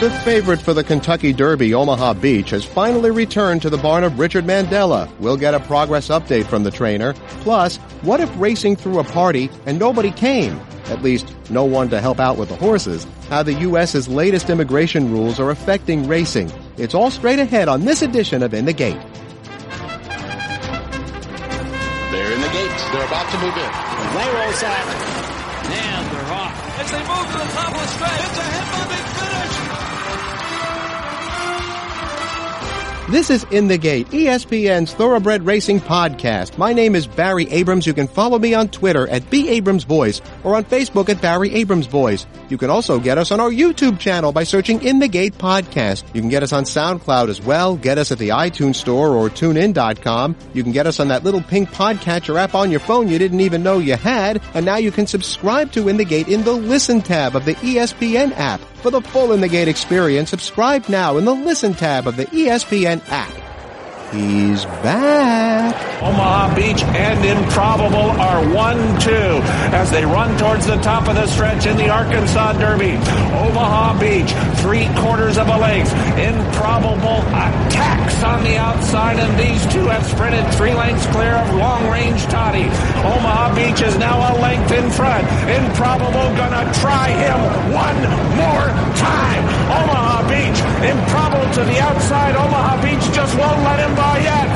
The favorite for the Kentucky Derby, Omaha Beach, has finally returned to the barn of Richard Mandella. We'll get a progress update from the trainer. Plus, what if racing threw a party and nobody came? At least, no one to help out with the horses. How the U.S.'s latest immigration rules are affecting racing. It's all straight ahead on this edition of In the Gate. They're in the gates. They're about to move in. They roll out. And they're off. As they move to the top of the straight, it's a hit by This is In the Gate, ESPN's Thoroughbred Racing Podcast. My name is Barry Abrams. You can follow me on Twitter at B Abrams Voice or on Facebook at Barry Abrams Voice. You can also get us on our YouTube channel by searching In the Gate Podcast. You can get us on SoundCloud as well. Get us at the iTunes Store or TuneIn.com. You can get us on that little pink podcatcher app on your phone you didn't even know you had. And now you can subscribe to In the Gate in the Listen tab of the ESPN app. For the full In the Gate experience, subscribe now in the Listen tab of the ESPN app. He's back. Omaha Beach and Improbable are 1-2 as they run towards the top of the stretch in the Arkansas Derby. Omaha Beach, three quarters of a length. Improbable attacks on the outside and these two have sprinted three lengths clear of long-range Toddy. Omaha Beach is now a length in front. Improbable gonna try him one more time. Omaha Beach, Improbable to the outside. Omaha Beach just won't let him by yet.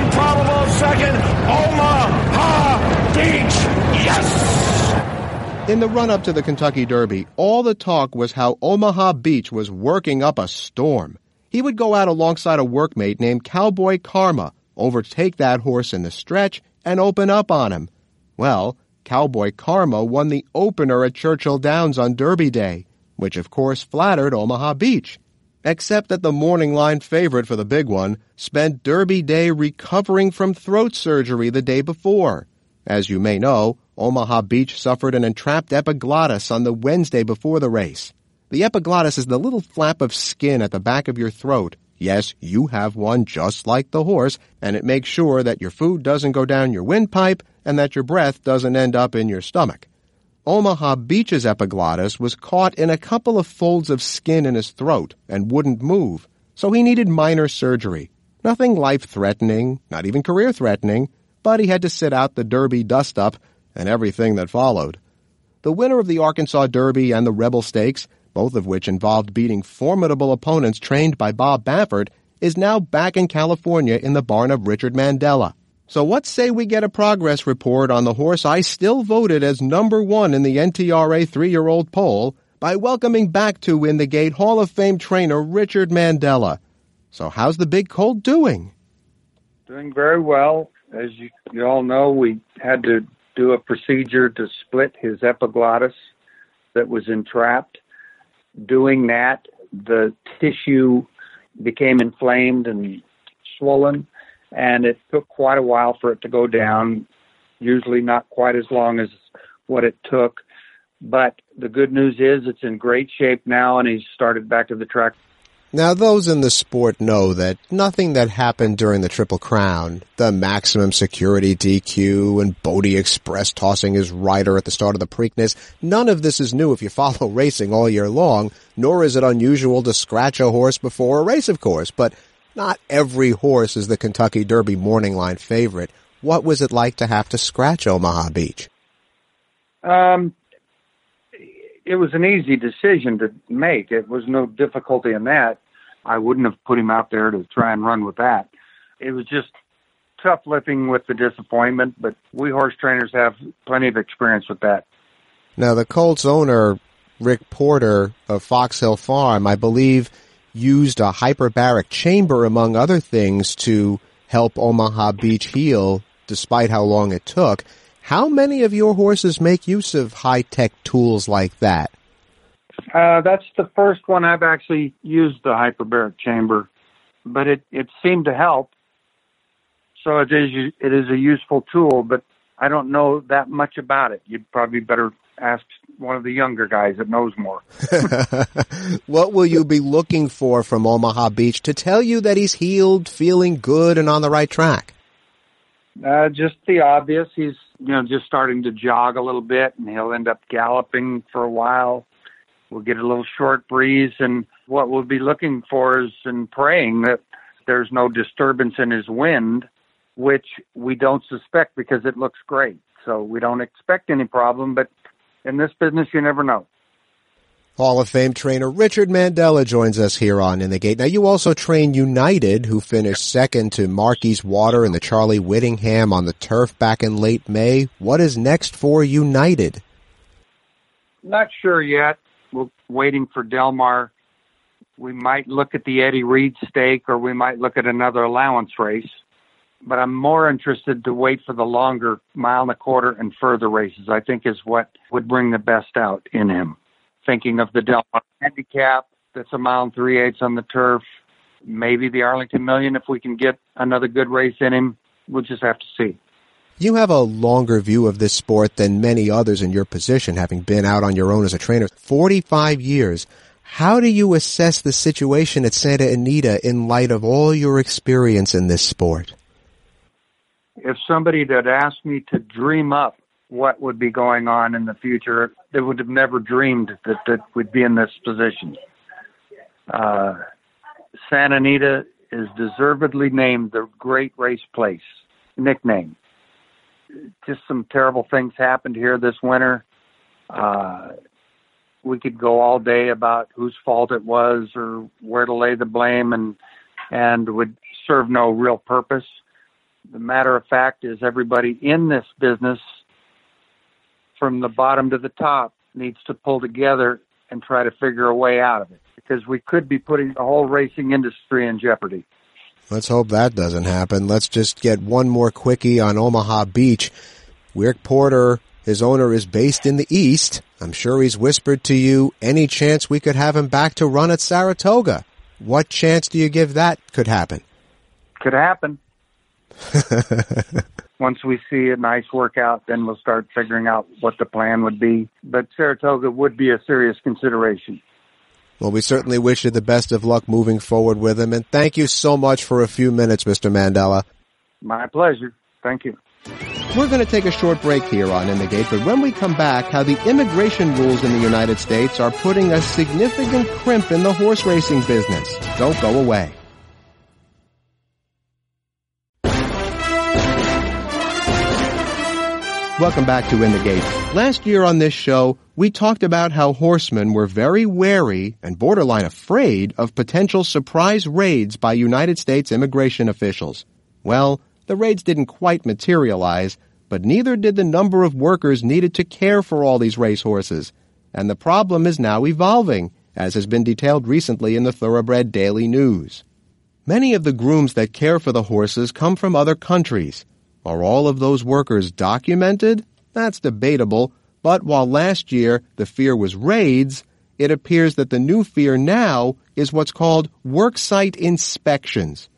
Improbable second. Omaha Beach. Yes. In the run up to the Kentucky Derby, all the talk was how Omaha Beach was working up a storm. He would go out alongside a workmate named Cowboy Karma, overtake that horse in the stretch, and open up on him. Well, Cowboy Karma won the opener at Churchill Downs on Derby Day, which of course flattered Omaha Beach. Except that the morning line favorite for the big one spent Derby Day recovering from throat surgery the day before. As you may know, Omaha Beach suffered an entrapped epiglottis on the Wednesday before the race. The epiglottis is the little flap of skin at the back of your throat. Yes, you have one just like the horse, and it makes sure that your food doesn't go down your windpipe and that your breath doesn't end up in your stomach. Omaha Beach's epiglottis was caught in a couple of folds of skin in his throat and wouldn't move, so he needed minor surgery. Nothing life-threatening, not even career-threatening, but he had to sit out the Derby dust-up and everything that followed. The winner of the Arkansas Derby and the Rebel Stakes, both of which involved beating formidable opponents trained by Bob Baffert, is now back in California in the barn of Richard Mandella. So what say we get a progress report on the horse I still voted as number one in the NTRA three-year-old poll by welcoming back to In the Gate Hall of Fame trainer Richard Mandella. So how's the big colt doing? Doing very well. As you, you all know, we had to do a procedure to split his epiglottis that was entrapped. Doing that, the tissue became inflamed and swollen, and it took quite a while for it to go down, usually not quite as long as what it took. But the good news is it's in great shape now, and he's started back to the track. Now, those in the sport know that nothing that happened during the Triple Crown, the maximum security DQ and Bodexpress tossing his rider at the start of the Preakness, none of this is new if you follow racing all year long, nor is it unusual to scratch a horse before a race, of course, but not every horse is the Kentucky Derby morning line favorite. What was it like to have to scratch Omaha Beach? Um, it was an easy decision to make. It was no difficulty in that. I wouldn't have put him out there to try and run with that. It was just tough living with the disappointment, but we horse trainers have plenty of experience with that. Now, the Colts owner, Rick Porter of Fox Hill Farm, I believe, used a hyperbaric chamber, among other things, to help Omaha Beach heal, despite how long it took. How many of your horses make use of high tech tools like that? Uh, that's the first one I've actually used the hyperbaric chamber, but it, it seemed to help. So it is it is a useful tool, but I don't know that much about it. You'd probably better ask one of the younger guys that knows more. what will you be looking for from Omaha Beach to tell you that he's healed, feeling good, and on the right track? Uh, just the obvious. He's you know just starting to jog a little bit, and he'll end up galloping for a while. We'll get a little short breeze, and what we'll be looking for is and praying that there's no disturbance in his wind, which we don't suspect because it looks great. So we don't expect any problem, but in this business, you never know. Hall of Fame trainer Richard Mandella joins us here on In the Gate. Now, you also train United, who finished second to Marquis Water and the Charlie Whittingham on the turf back in late May. What is next for United? Not sure yet. We're waiting for Del Mar. We might look at the Eddie Read stake or we might look at another allowance race. But I'm more interested to wait for the longer mile and a quarter and further races, I think is what would bring the best out in him. Thinking of the Del Mar handicap, that's a mile and three eighths on the turf. Maybe the Arlington Million if we can get another good race in him. We'll just have to see. You have a longer view of this sport than many others in your position, having been out on your own as a trainer. 45 years. How do you assess the situation at Santa Anita in light of all your experience in this sport? If somebody had asked me to dream up what would be going on in the future, they would have never dreamed that, that we'd be in this position. Uh, Santa Anita is deservedly named the Great Race Place nickname. Just some terrible things happened here this winter. Uh, we could go all day about whose fault it was or where to lay the blame, and and would serve no real purpose. The matter of fact is, everybody in this business from the bottom to the top needs to pull together and try to figure a way out of it because we could be putting the whole racing industry in jeopardy. Let's hope that doesn't happen. Let's just get one more quickie on Omaha Beach. Rick Porter, his owner, is based in the East. I'm sure he's whispered to you any chance we could have him back to run at Saratoga. What chance do you give that could happen? Could happen. once we see a nice workout, then we'll start figuring out what the plan would be. But Saratoga would be a serious consideration. Well, we certainly wish you the best of luck moving forward with him. And thank you so much for a few minutes, Mr. Mandella. My pleasure. Thank you. We're going to take a short break here on In the Gate, but when we come back, how the immigration rules in the United States are putting a significant crimp in the horse racing business. Don't go away. Welcome back to In the Gate. Last year on this show, we talked about how horsemen were very wary and borderline afraid of potential surprise raids by United States immigration officials. Well, the raids didn't quite materialize, but neither did the number of workers needed to care for all these racehorses. And the problem is now evolving, as has been detailed recently in the Thoroughbred Daily News. Many of the grooms that care for the horses come from other countries. Are all of those workers documented? That's debatable, but while last year the fear was raids, it appears that the new fear now is what's called worksite inspections.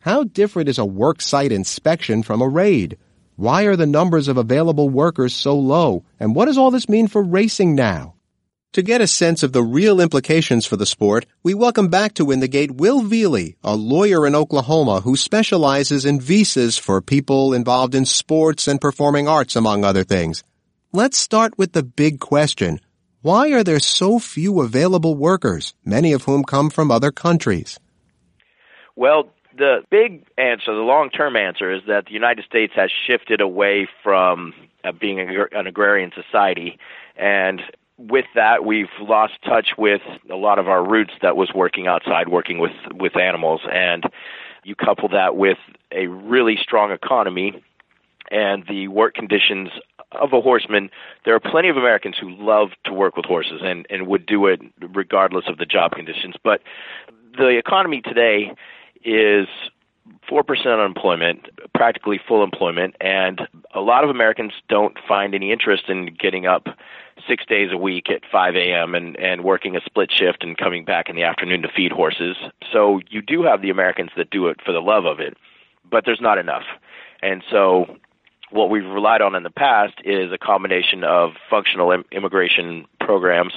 How different is a worksite inspection from a raid? Why are the numbers of available workers so low? And what does all this mean for racing now? To get a sense of the real implications for the sport, we welcome back to In the Gate Will Velie, a lawyer in Oklahoma who specializes in visas for people involved in sports and performing arts, among other things. Let's start with the big question. Why are there so few available workers, many of whom come from other countries? Well, the big answer, the long-term answer, is that the United States has shifted away from uh, being an agrarian society and with that, we've lost touch with a lot of our roots that was working outside, working with with animals, and you couple that with a really strong economy and the work conditions of a horseman. There are plenty of Americans who love to work with horses and and would do it regardless of the job conditions. But the economy today is 4% unemployment, practically full employment, and a lot of Americans don't find any interest in getting up six days a week at 5 a.m. and and working a split shift and coming back in the afternoon to feed horses. So you do have the Americans that do it for the love of it, but there's not enough. And so what we've relied on in the past is a combination of functional Im- immigration programs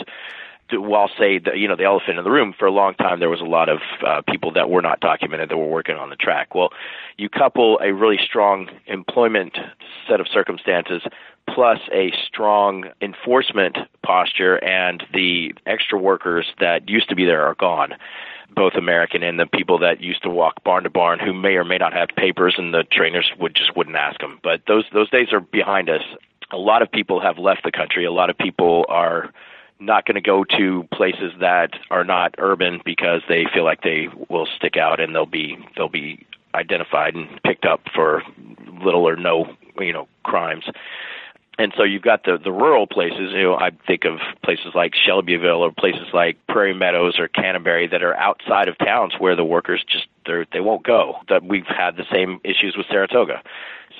while say the you know the elephant in the room for a long time there was a lot of uh, people that were not documented that were working on the track well you couple a really strong employment set of circumstances plus a strong enforcement posture, and the extra workers that used to be there are gone. Both American and the people that used to walk barn to barn, who may or may not have papers, and the trainers would just wouldn't ask them. But those those days are behind us. A lot of people have left the country. A lot of people are not going to go to places that are not urban because they feel like they will stick out and they'll be they'll be identified and picked up for little or no you know crimes. And so you've got the the rural places. You know, I think of places like Shelbyville or places like Prairie Meadows or Canterbury that are outside of towns where the workers just they they won't go. That we've had the same issues with Saratoga.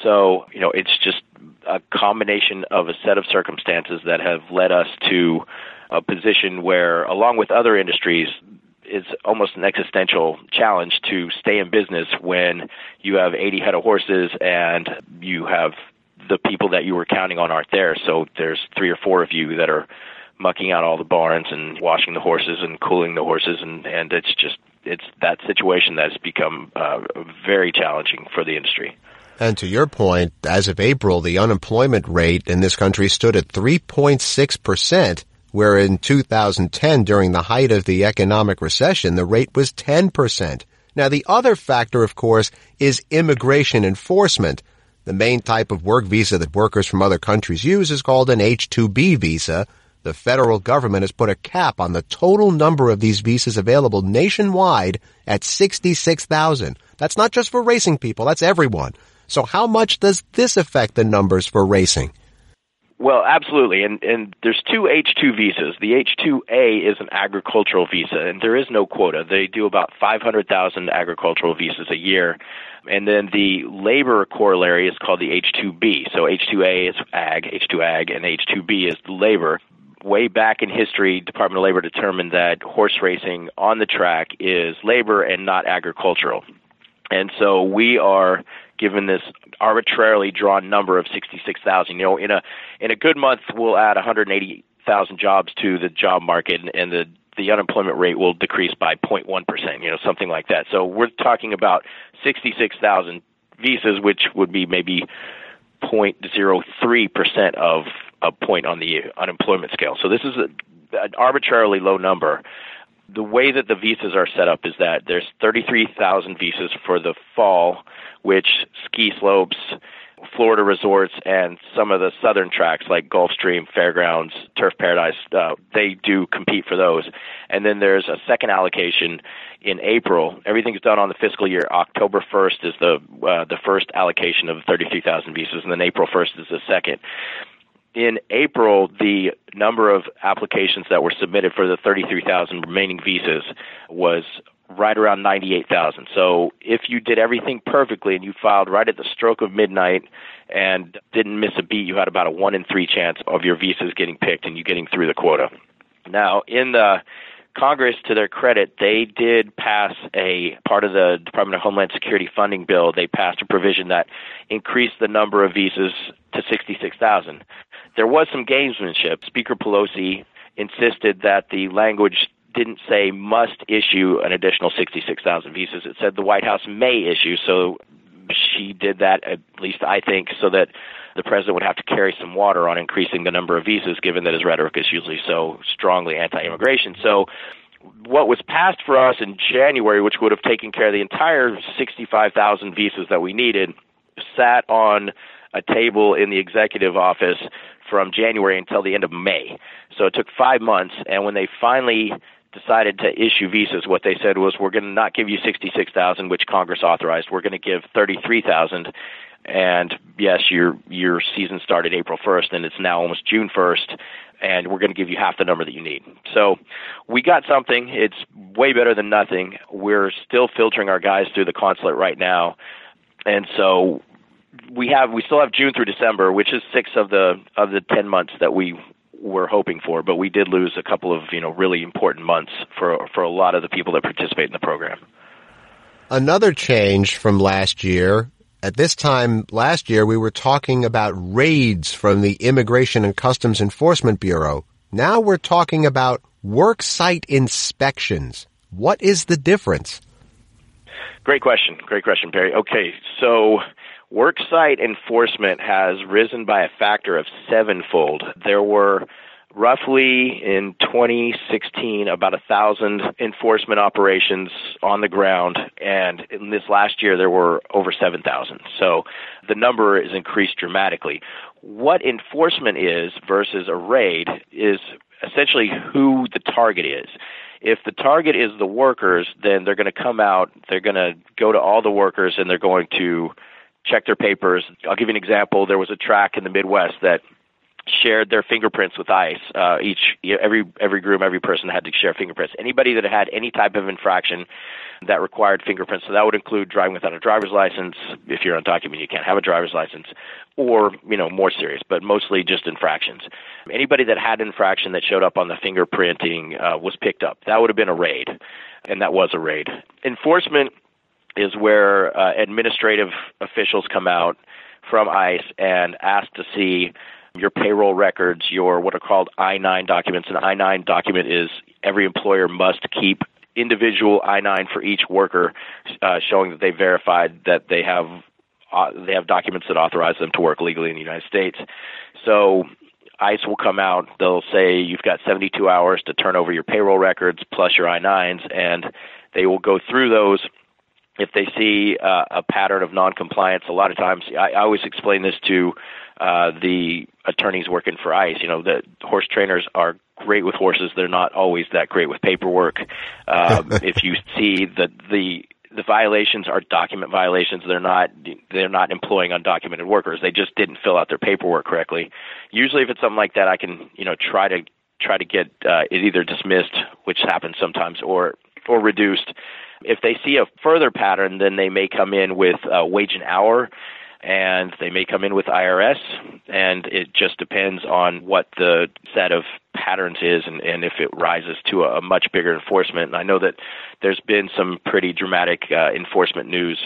So you know, it's just a combination of a set of circumstances that have led us to a position where, along with other industries, it's almost an existential challenge to stay in business when you have 80 head of horses and you have the people that you were counting on aren't there. So there's three or four of you that are mucking out all the barns and washing the horses and cooling the horses, and and it's just it's that situation that's become uh, very challenging for the industry. And to your point, as of April, the unemployment rate in this country stood at 3.6 percent where in 2010, during the height of the economic recession, the rate was 10%. Now, the other factor, of course, is immigration enforcement. The main type of work visa that workers from other countries use is called an H-2B visa. The federal government has put a cap on the total number of these visas available nationwide at 66,000. That's not just for racing people, that's everyone. So how much does this affect the numbers for racing? Well, absolutely. And and there's two H2 visas. The H2A is an agricultural visa and there is no quota. They do about 500,000 agricultural visas a year. And then the labor corollary is called the H2B. So H2A is ag, H2 ag and H2B is labor. Way back in history, Department of Labor determined that horse racing on the track is labor and not agricultural. And so we are given this arbitrarily drawn number of 66,000. You know, in a in a good month, we'll add 180,000 jobs to the job market, and, the the unemployment rate will decrease by 0.1 percent. You know, something like that. So we're talking about 66,000 visas, which would be maybe 0.03 percent of a point on the unemployment scale. So this is a, an arbitrarily low number the way that the visas are set up is that there's 33,000 visas for the fall, which ski slopes, Florida resorts, and some of the southern tracks like Gulfstream, Fairgrounds, Turf Paradise, uh, they do compete for those. And then there's a second allocation in April. Everything's done on the fiscal year. October 1st is the uh, the first allocation of 33,000 visas, and then April 1st is the second in April, the number of applications that were submitted for the 33,000 remaining visas was right around 98,000. So if you did everything perfectly and you filed right at the stroke of midnight and didn't miss a beat, you had about a 1 in 3 chance of your visas getting picked and you getting through the quota. Now, in the Congress, to their credit, they did pass a part of the Department of Homeland Security funding bill. They passed a provision that increased the number of visas to 66,000 there was some gamesmanship. Speaker Pelosi insisted that the language didn't say must issue an additional 66,000 visas. It said the White House may issue. So she did that, at least I think, so that the president would have to carry some water on increasing the number of visas, given that his rhetoric is usually so strongly anti immigration. So what was passed for us in January, which would have taken care of the entire 65,000 visas that we needed, sat on a table in the executive office from January until the end of May. So it took five months, and when they finally decided to issue visas, what they said was, "We're going to not give you 66,000, which Congress authorized. We're going to give 33,000." And yes, your your season started April 1st, and it's now almost June 1st, and we're going to give you half the number that you need. So we got something. It's way better than nothing. We're still filtering our guys through the consulate right now, and so we have we still have June through December, which is six of the of the ten months that we were hoping for, but we did lose a couple of you know really important months for for a lot of the people that participate in the program. Another change from last year. At this time last year, we were talking about raids from the Immigration and Customs Enforcement Bureau. Now we're talking about work site inspections. What is the difference? Great question. Great question, Barry. Okay, so worksite enforcement has risen by a factor of sevenfold. There were roughly in 2016 about a thousand enforcement operations on the ground. And in this last year there were over 7,000 so the number is increased dramatically. What enforcement is versus a raid is essentially who the target is. If the target is the workers then they're going to come out they're going to go to all the workers and they're going to check their papers. I'll give you an example. There was a track in the midwest that shared their fingerprints with ICE. Uh, each every every groom, every person had to share fingerprints. Anybody that had any type of infraction that required fingerprints, so that would include driving without a driver's license. If you're undocumented, you can't have a driver's license, or you know more serious, but mostly just infractions. Anybody that had an infraction that showed up on the fingerprinting uh, was picked up. That would have been a raid, and that was a raid. Enforcement is where uh, administrative officials come out from ICE and ask to see your payroll records, your what are called I 9 documents. An I 9 document is every employer must keep individual I 9 for each worker, uh, showing that they verified that they have. Uh, they have documents that authorize them to work legally in the United States. So ICE will come out. They'll say you've got 72 hours to turn over your payroll records plus your I 9s, and they will go through those. If they see uh, a pattern of noncompliance, a lot of times I, I always explain this to uh, the attorneys working for ICE. You know, the horse trainers are great with horses. They're not always that great with paperwork. Um, if you see that the the violations are document violations. They're not they're not employing undocumented workers. They just didn't fill out their paperwork correctly. Usually, if it's something like that, I can you know try to try to get uh, it either dismissed, which happens sometimes, or or reduced. If they see a further pattern, then they may come in with uh, wage and hour and they may come in with IRS, and it just depends on what the set of patterns is and, and if it rises to a, much bigger enforcement. And I know that there's been some pretty dramatic uh, enforcement news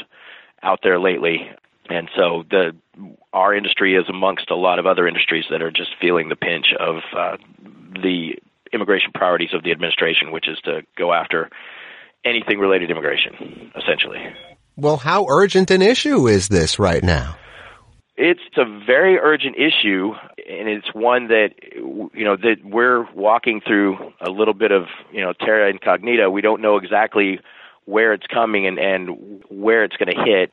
out there lately. And so the our industry is amongst a lot of other industries that are just feeling the pinch of uh, the immigration priorities of the administration, which is to go after anything related to immigration, essentially. Well, how urgent an issue is this right now? It's a very urgent issue, and it's one that you know that we're walking through a little bit of you know terra incognita. We don't know exactly where it's coming and and where it's going to hit.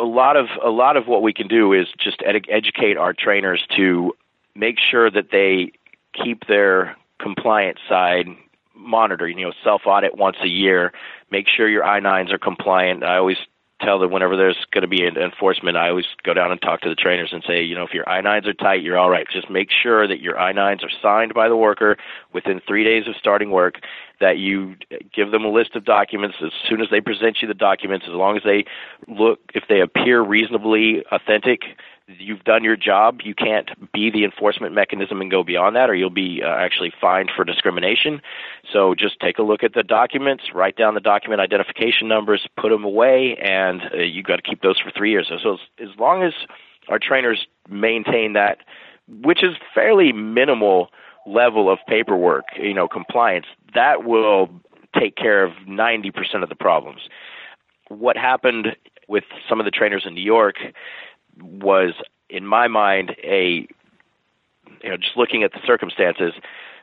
A lot of a lot of what we can do is just ed- educate our trainers to make sure that they keep their compliance side monitored. You know, self audit once a year make sure your I-9s are compliant. I always tell them whenever there's going to be an enforcement, I always go down and talk to the trainers and say, you know, if your I-9s are tight, you're all right. Just make sure that your I-9s are signed by the worker within three days of starting work, that you give them a list of documents as soon as they present you the documents, as long as they look, if they appear reasonably authentic, you've done your job. You can't be the enforcement mechanism and go beyond that, or you'll be uh, actually fined for discrimination. So just take a look at the documents, write down the document identification numbers, put them away, and uh, you've got to keep those for three years. So, so as, as long as our trainers maintain that, which is fairly minimal level of paperwork, you know, compliance, that will take care of 90% of the problems. What happened with some of the trainers in New York was, in my mind, a you know just looking at the circumstances,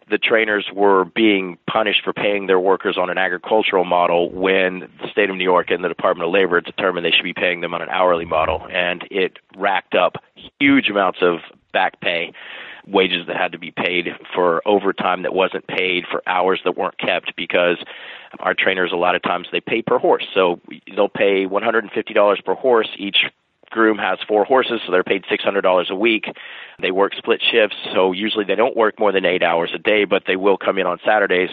the trainers were being punished for paying their workers on an agricultural model when the state of New York and the Department of Labor determined they should be paying them on an hourly model, and it racked up huge amounts of back pay wages that had to be paid for overtime that wasn't paid for hours that weren't kept because our trainers a lot of times they pay per horse so they'll pay $150 per horse each groom has four horses, so they're paid $600 a week. They work split shifts, so usually they don't work more than eight hours a day, but they will come in on Saturdays.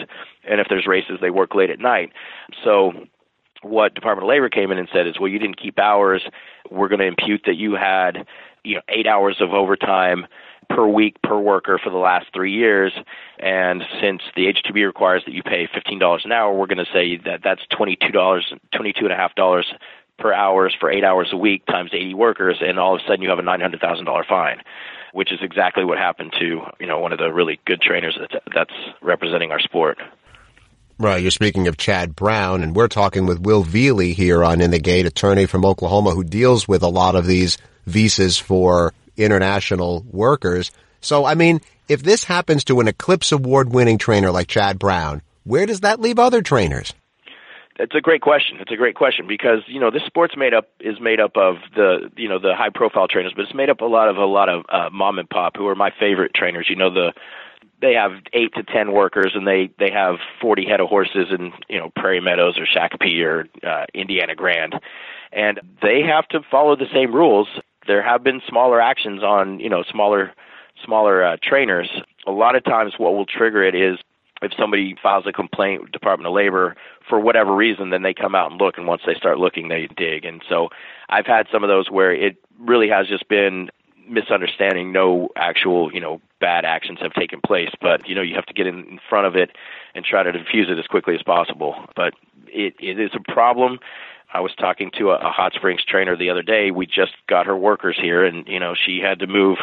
And if there's races, they work late at night. So what Department of Labor came in and said is, well, you didn't keep hours. We're going to impute that you had, you know, eight hours of overtime per week per worker for the last three years. And since the H-2B requires that you pay $15 an hour, we're going to say that that's $22, $22.5 per hours for eight hours a week times 80 workers, and all of a sudden you have a $900,000 fine, which is exactly what happened to you know one of the really good trainers that's, that's representing our sport. Right, you're speaking of Chad Brown, and we're talking with Will Velie here on In the Gate, attorney from Oklahoma who deals with a lot of these visas for international workers. So, I mean, if this happens to an Eclipse Award winning trainer like Chad Brown, where does that leave other trainers? It's a great question. It's a great question because you know this sport's made up is made up of the you know the high profile trainers, but it's made up a lot of a lot of uh, mom and pop who are my favorite trainers. You know the they have eight to ten workers and they they have forty head of horses in you know Prairie Meadows or Shakopee or uh, Indiana Grand, and they have to follow the same rules. There have been smaller actions on you know smaller smaller uh, trainers. A lot of times, what will trigger it is if somebody files a complaint with Department of Labor for whatever reason, then they come out and look, and once they start looking, they dig. And so I've had some of those where it really has just been misunderstanding. No actual, you know, bad actions have taken place, but you know, you have to get in front of it and try to diffuse it as quickly as possible. But it, it is a problem. I was talking to a, a hot springs trainer the other day. We just got her workers here, and you know, she had to move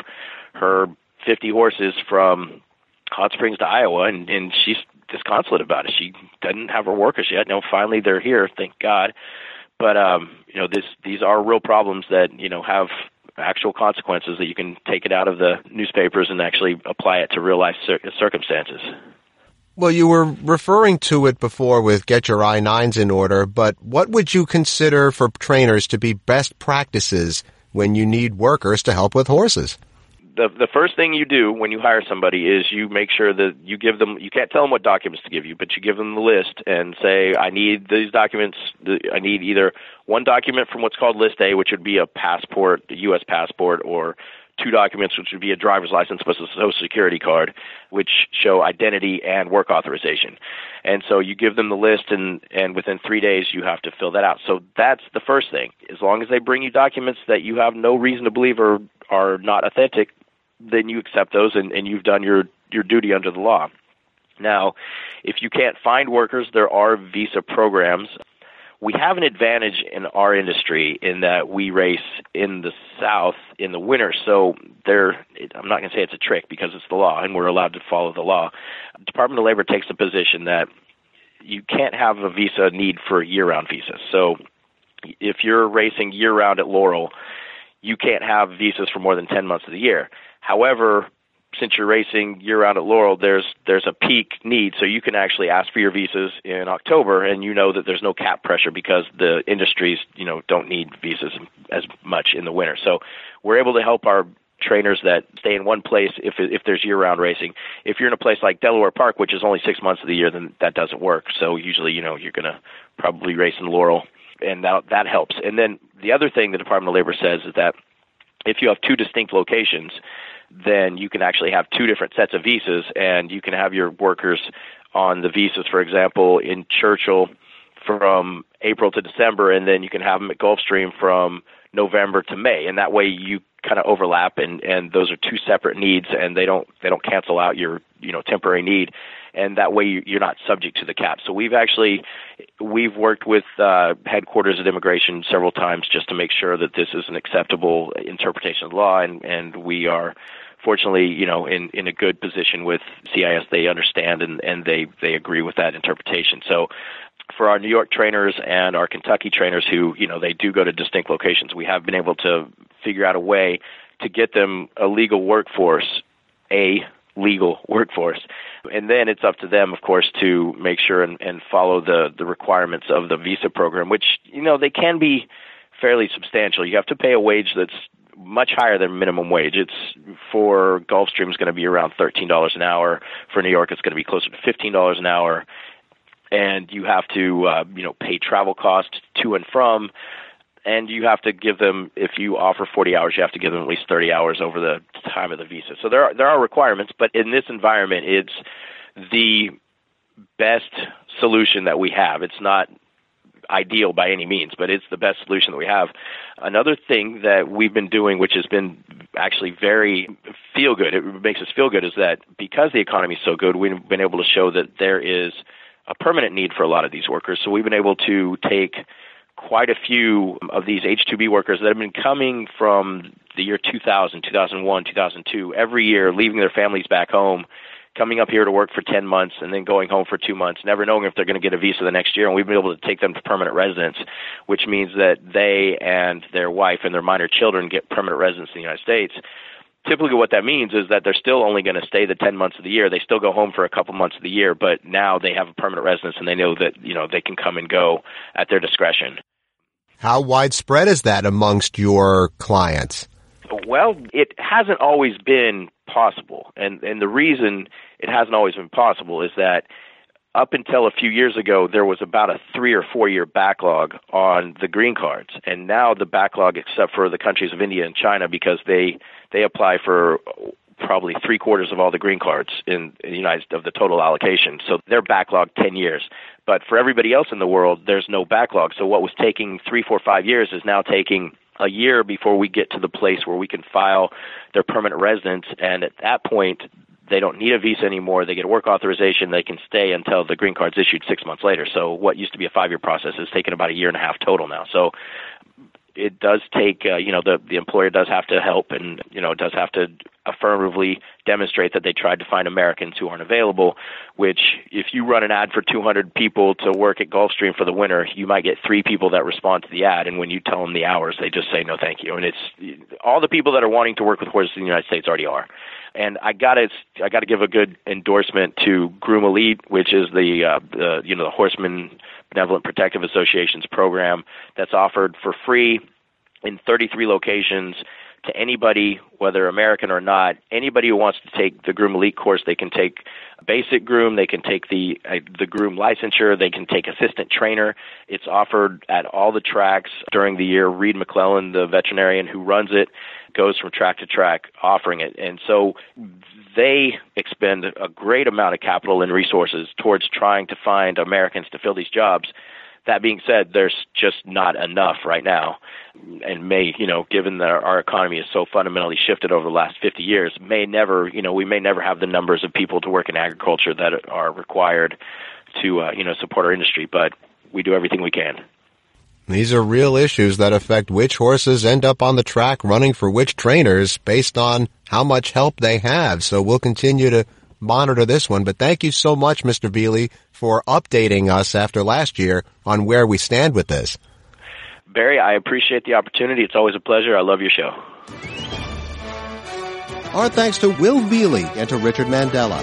her 50 horses from Hot Springs to Iowa, and and she's disconsolate about it. She doesn't have her workers yet. No, finally they're here, thank God. But um, you know, this these are real problems that you know have actual consequences that you can take it out of the newspapers and actually apply it to real life cir- circumstances. Well, you were referring to it before with get your I-9s in order, but what would you consider for trainers to be best practices when you need workers to help with horses? the the first thing you do when you hire somebody is you make sure that you give them you can't tell them what documents to give you but you give them the list and say i need these documents i need either one document from what's called list a which would be a passport a us passport or two documents which would be a driver's license plus a social security card which show identity and work authorization and so you give them the list and and within 3 days you have to fill that out so that's the first thing as long as they bring you documents that you have no reason to believe are are not authentic then you accept those and, and you've done your, your duty under the law. Now, if you can't find workers, there are visa programs. We have an advantage in our industry in that we race in the South in the winter. So there, I'm not going to say it's a trick because it's the law and we're allowed to follow the law. Department of Labor takes the position that you can't have a visa need for a year-round visa. So if you're racing year-round at Laurel, you can't have visas for more than 10 months of the year. However, since you're racing year round at Laurel, there's there's a peak need, so you can actually ask for your visas in October, and you know that there's no cap pressure because the industries you know don't need visas as much in the winter. So we're able to help our trainers that stay in one place if if there's year round racing. If you're in a place like Delaware Park, which is only six months of the year, then that doesn't work. So usually, you know, you're to probably race in Laurel, and that that helps. And then the other thing the Department of Labor says is that if you have two distinct locations, then you can actually have two different sets of visas, and you can have your workers on the visas, for example, in Churchill from April to December, and then you can have them at Gulfstream from November to May, and that way you kind of overlap, and and those are two separate needs, and they don't they don't cancel out your you know temporary need and that way you're not subject to the cap. So we've actually we've worked with uh, headquarters at immigration several times just to make sure that this is an acceptable interpretation of the law, and and we are fortunately, you know, in, in a good position with CIS. They understand and, and they, they agree with that interpretation. So for our New York trainers and our Kentucky trainers who, you know, they do go to distinct locations, we have been able to figure out a way to get them a legal workforce, a legal workforce. And then it's up to them, of course, to make sure and, and follow the, the requirements of the visa program, which, you know, they can be fairly substantial. You have to pay a wage that's much higher than minimum wage. It's for Gulfstream is going to be around thirteen dollars an hour. For New York, it's going to be closer to fifteen dollars an hour, and you have to uh, you know pay travel costs to and from and you have to give them if you offer 40 hours you have to give them at least 30 hours over the time of the visa. So there are there are requirements but in this environment it's the best solution that we have. It's not ideal by any means but it's the best solution that we have. Another thing that we've been doing which has been actually very feel good it makes us feel good is that because the economy is so good we've been able to show that there is a permanent need for a lot of these workers. So we've been able to take quite a few of these H-2B workers that have been coming from the year 2000, 2001, 2002, every year, leaving their families back home, coming up here to work for 10 months and then going home for two months, never knowing if they're going to get a visa the next year. And we've been able to take them to permanent residence, which means that they and their wife and their minor children get permanent residence in the United States. Typically, what that means is that they're still only going to stay the 10 months of the year. They still go home for a couple months of the year, but now they have a permanent residence and they know that, you know, they can come and go at their discretion. How widespread is that amongst your clients? Well, it hasn't always been possible. And and the reason it hasn't always been possible is that up until a few years ago there was about a 3 or 4 year backlog on the green cards. And now the backlog except for the countries of India and China because they they apply for probably three quarters of all the green cards in, in the United of the total allocation. So they're backlogged ten years. But for everybody else in the world, there's no backlog. So what was taking three, four, five years is now taking a year before we get to the place where we can file their permanent residence. And at that point, they don't need a visa anymore. They get a work authorization. They can stay until the green card's issued six months later. So what used to be a five year process is taking about a year and a half total now. So it does take uh, you know the the employer does have to help and you know does have to affirmatively demonstrate that they tried to find Americans who aren't available which if you run an ad for 200 people to work at Gulfstream for the winter you might get 3 people that respond to the ad and when you tell them the hours they just say no thank you and it's all the people that are wanting to work with horses in the United States already are and I got to I got to give a good endorsement to Groom Elite which is the uh, the you know the horseman Benevolent Protective Association's program that's offered for free in 33 locations to anybody, whether American or not. Anybody who wants to take the Groom Elite course, they can take basic groom, they can take the uh, the groom licensure, they can take assistant trainer. It's offered at all the tracks during the year. Reed McClellan, the veterinarian who runs it, goes from track to track offering it. And so they expend a great amount of capital and resources towards trying to find Americans to fill these jobs. That being said, there's just not enough right now, and may you know, given that our economy is so fundamentally shifted over the last 50 years, may never you know we may never have the numbers of people to work in agriculture that are required to uh, you know support our industry. But we do everything we can. These are real issues that affect which horses end up on the track running for which trainers based on how much help they have. So we'll continue to monitor this one. But thank you so much, Mr. Velie, for updating us after last year on where we stand with this. Barry, I appreciate the opportunity. It's always a pleasure. I love your show. Our thanks to Will Velie and to Richard Mandella.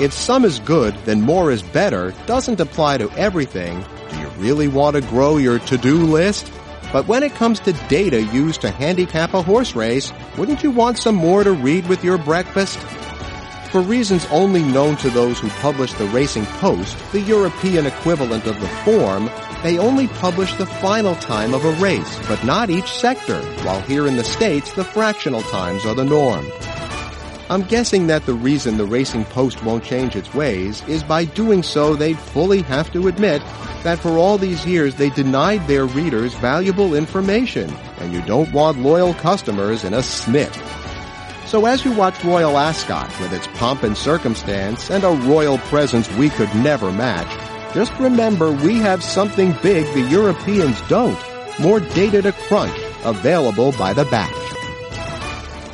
If some is good, then more is better doesn't apply to everything do you really want to grow your to-do list? But when it comes to data used to handicap a horse race, wouldn't you want some more to read with your breakfast? For reasons only known to those who publish the Racing Post, the European equivalent of the form, they only publish the final time of a race, but not each sector, while here in the States the fractional times are the norm. I'm guessing that the reason the Racing Post won't change its ways is by doing so they'd fully have to admit that for all these years they denied their readers valuable information, and you don't want loyal customers in a snit. So as you watch Royal Ascot with its pomp and circumstance and a royal presence we could never match, just remember we have something big the Europeans don't. More data to crunch, available by the batch.